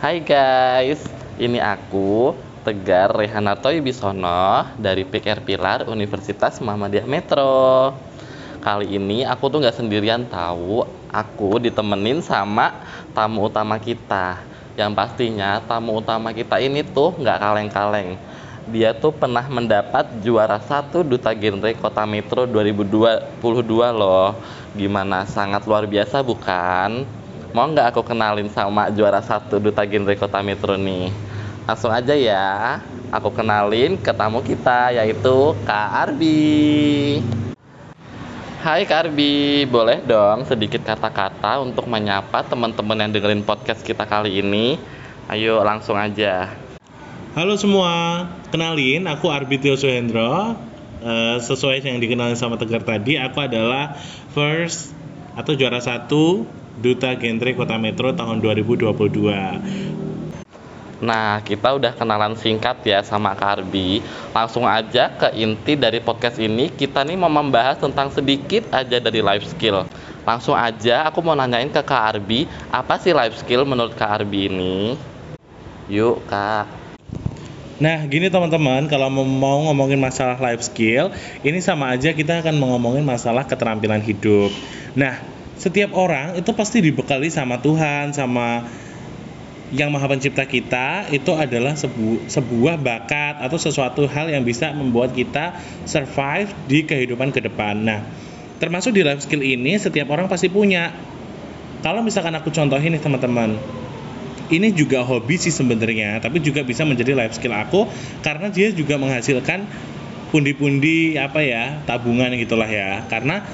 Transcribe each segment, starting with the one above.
Hai guys, ini aku Tegar Rehanarto Wibisono dari PKR Pilar Universitas Muhammadiyah Metro. Kali ini aku tuh nggak sendirian tahu, aku ditemenin sama tamu utama kita. Yang pastinya tamu utama kita ini tuh nggak kaleng-kaleng. Dia tuh pernah mendapat juara satu Duta Genre Kota Metro 2022 loh. Gimana sangat luar biasa bukan? Mau nggak aku kenalin sama juara satu Duta Genre Kota Metro nih? Langsung aja ya, aku kenalin ke tamu kita yaitu Kak Arbi. Hai Kak Arbi, boleh dong sedikit kata-kata untuk menyapa teman-teman yang dengerin podcast kita kali ini? Ayo langsung aja. Halo semua, kenalin aku Arbi Tio Suhendro. Eh, sesuai yang dikenalin sama Tegar tadi, aku adalah first atau juara satu Duta Genre Kota Metro tahun 2022. Nah, kita udah kenalan singkat ya sama Kak Arbi. Langsung aja ke inti dari podcast ini. Kita nih mau membahas tentang sedikit aja dari life skill. Langsung aja aku mau nanyain ke Kak Arbi, apa sih life skill menurut Kak Arbi ini? Yuk, Kak. Nah, gini teman-teman, kalau mau ngomongin masalah life skill, ini sama aja kita akan ngomongin masalah keterampilan hidup. Nah, setiap orang itu pasti dibekali sama Tuhan, sama yang Maha Pencipta kita itu adalah sebu- sebuah bakat atau sesuatu hal yang bisa membuat kita survive di kehidupan ke depan. Nah, termasuk di life skill ini setiap orang pasti punya. Kalau misalkan aku contohin nih teman-teman, ini juga hobi sih sebenarnya, tapi juga bisa menjadi life skill aku karena dia juga menghasilkan pundi-pundi apa ya tabungan gitulah ya. Karena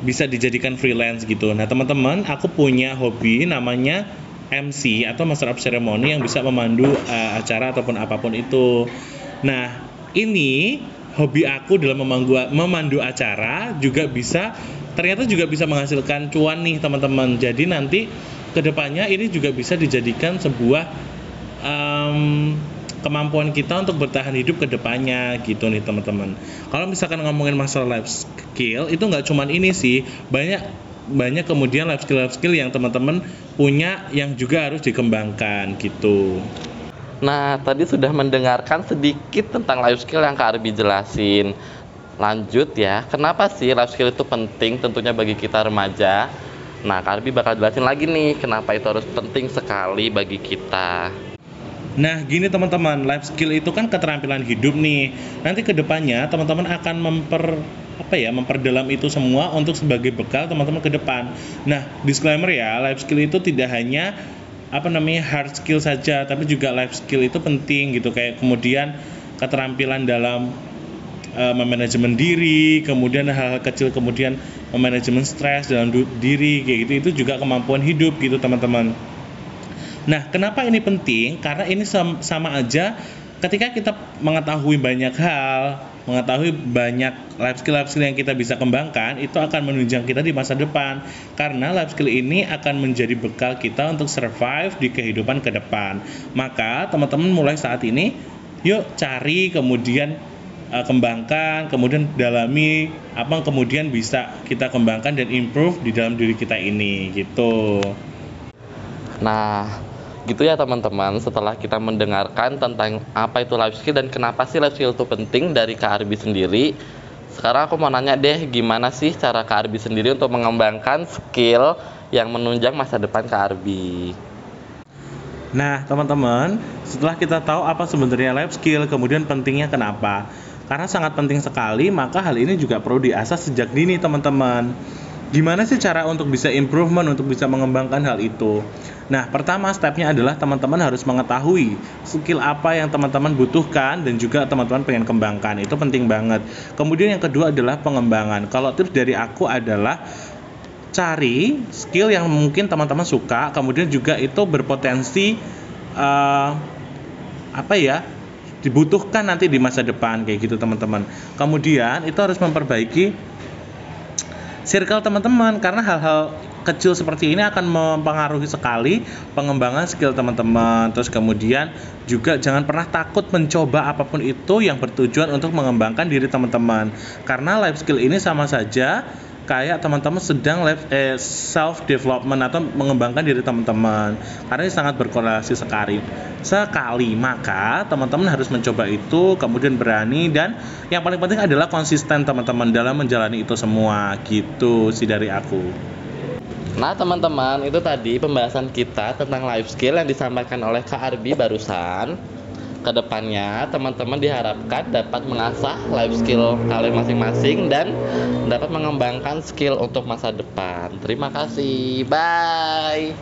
bisa dijadikan freelance gitu. Nah teman-teman, aku punya hobi namanya MC atau Master of Ceremony yang bisa memandu uh, acara ataupun apa pun itu. Nah ini hobi aku dalam memandu, memandu acara juga bisa ternyata juga bisa menghasilkan cuan nih teman-teman. Jadi nanti ke depannya ini juga bisa dijadikan sebuah em, kemampuan kita untuk bertahan hidup ke depannya gitu nih teman-teman. Kalau misalkan ngomongin masalah life skill itu nggak cuman ini sih, banyak banyak kemudian life skill life skill yang teman-teman punya yang juga harus dikembangkan gitu. Nah, tadi sudah mendengarkan sedikit tentang life skill yang Kak Arbi jelasin. Lanjut ya, kenapa sih life skill itu penting tentunya bagi kita remaja? Nah, Kak Arbi bakal jelasin lagi nih kenapa itu harus penting sekali bagi kita. Nah, gini teman-teman, life skill itu kan keterampilan hidup nih. Nanti ke depannya teman-teman akan memper apa ya, memperdalam itu semua untuk sebagai bekal teman-teman ke depan. Nah, disclaimer ya, life skill itu tidak hanya apa namanya hard skill saja, tapi juga life skill itu penting gitu. Kayak kemudian keterampilan dalam eh, memanajemen diri, kemudian hal-hal kecil, kemudian memanajemen stres dalam diri, kayak gitu. Itu juga kemampuan hidup gitu teman-teman. Nah, kenapa ini penting? Karena ini sam- sama aja ketika kita mengetahui banyak hal, mengetahui banyak life skill life skill yang kita bisa kembangkan, itu akan menunjang kita di masa depan. Karena life skill ini akan menjadi bekal kita untuk survive di kehidupan ke depan. Maka, teman-teman mulai saat ini yuk cari kemudian uh, kembangkan, kemudian dalami apa yang kemudian bisa kita kembangkan dan improve di dalam diri kita ini gitu. Nah, gitu ya teman-teman. Setelah kita mendengarkan tentang apa itu life skill dan kenapa sih life skill itu penting dari Kak Arbi sendiri, sekarang aku mau nanya deh, gimana sih cara Kak Arbi sendiri untuk mengembangkan skill yang menunjang masa depan Kak Arbi? Nah, teman-teman, setelah kita tahu apa sebenarnya life skill, kemudian pentingnya kenapa? Karena sangat penting sekali, maka hal ini juga perlu diasah sejak dini, teman-teman. Gimana sih cara untuk bisa improvement, untuk bisa mengembangkan hal itu? Nah, pertama stepnya adalah teman-teman harus mengetahui skill apa yang teman-teman butuhkan dan juga teman-teman pengen kembangkan. Itu penting banget. Kemudian yang kedua adalah pengembangan. Kalau tips dari aku adalah cari skill yang mungkin teman-teman suka, kemudian juga itu berpotensi eh, apa ya dibutuhkan nanti di masa depan kayak gitu teman-teman. Kemudian itu harus memperbaiki circle teman-teman karena hal-hal kecil seperti ini akan mempengaruhi sekali pengembangan skill teman-teman. Terus kemudian juga jangan pernah takut mencoba apa pun itu yang bertujuan untuk mengembangkan diri teman-teman. Karena life skill ini sama saja kayak teman-teman sedang life, eh, self development atau mengembangkan diri teman-teman. Karena ini sangat berkorelasi sekali. Sekali maka teman-teman harus mencoba itu kemudian berani dan yang paling penting adalah konsisten teman-teman dalam menjalani itu semua. Gitu sih dari aku. Nah teman-teman itu tadi pembahasan kita tentang life skill yang disampaikan oleh Kak Arbi barusan Ke depannya teman-teman diharapkan dapat mengasah life skill kalian masing-masing dan dapat mengembangkan skill untuk masa depan. Terima kasih, bye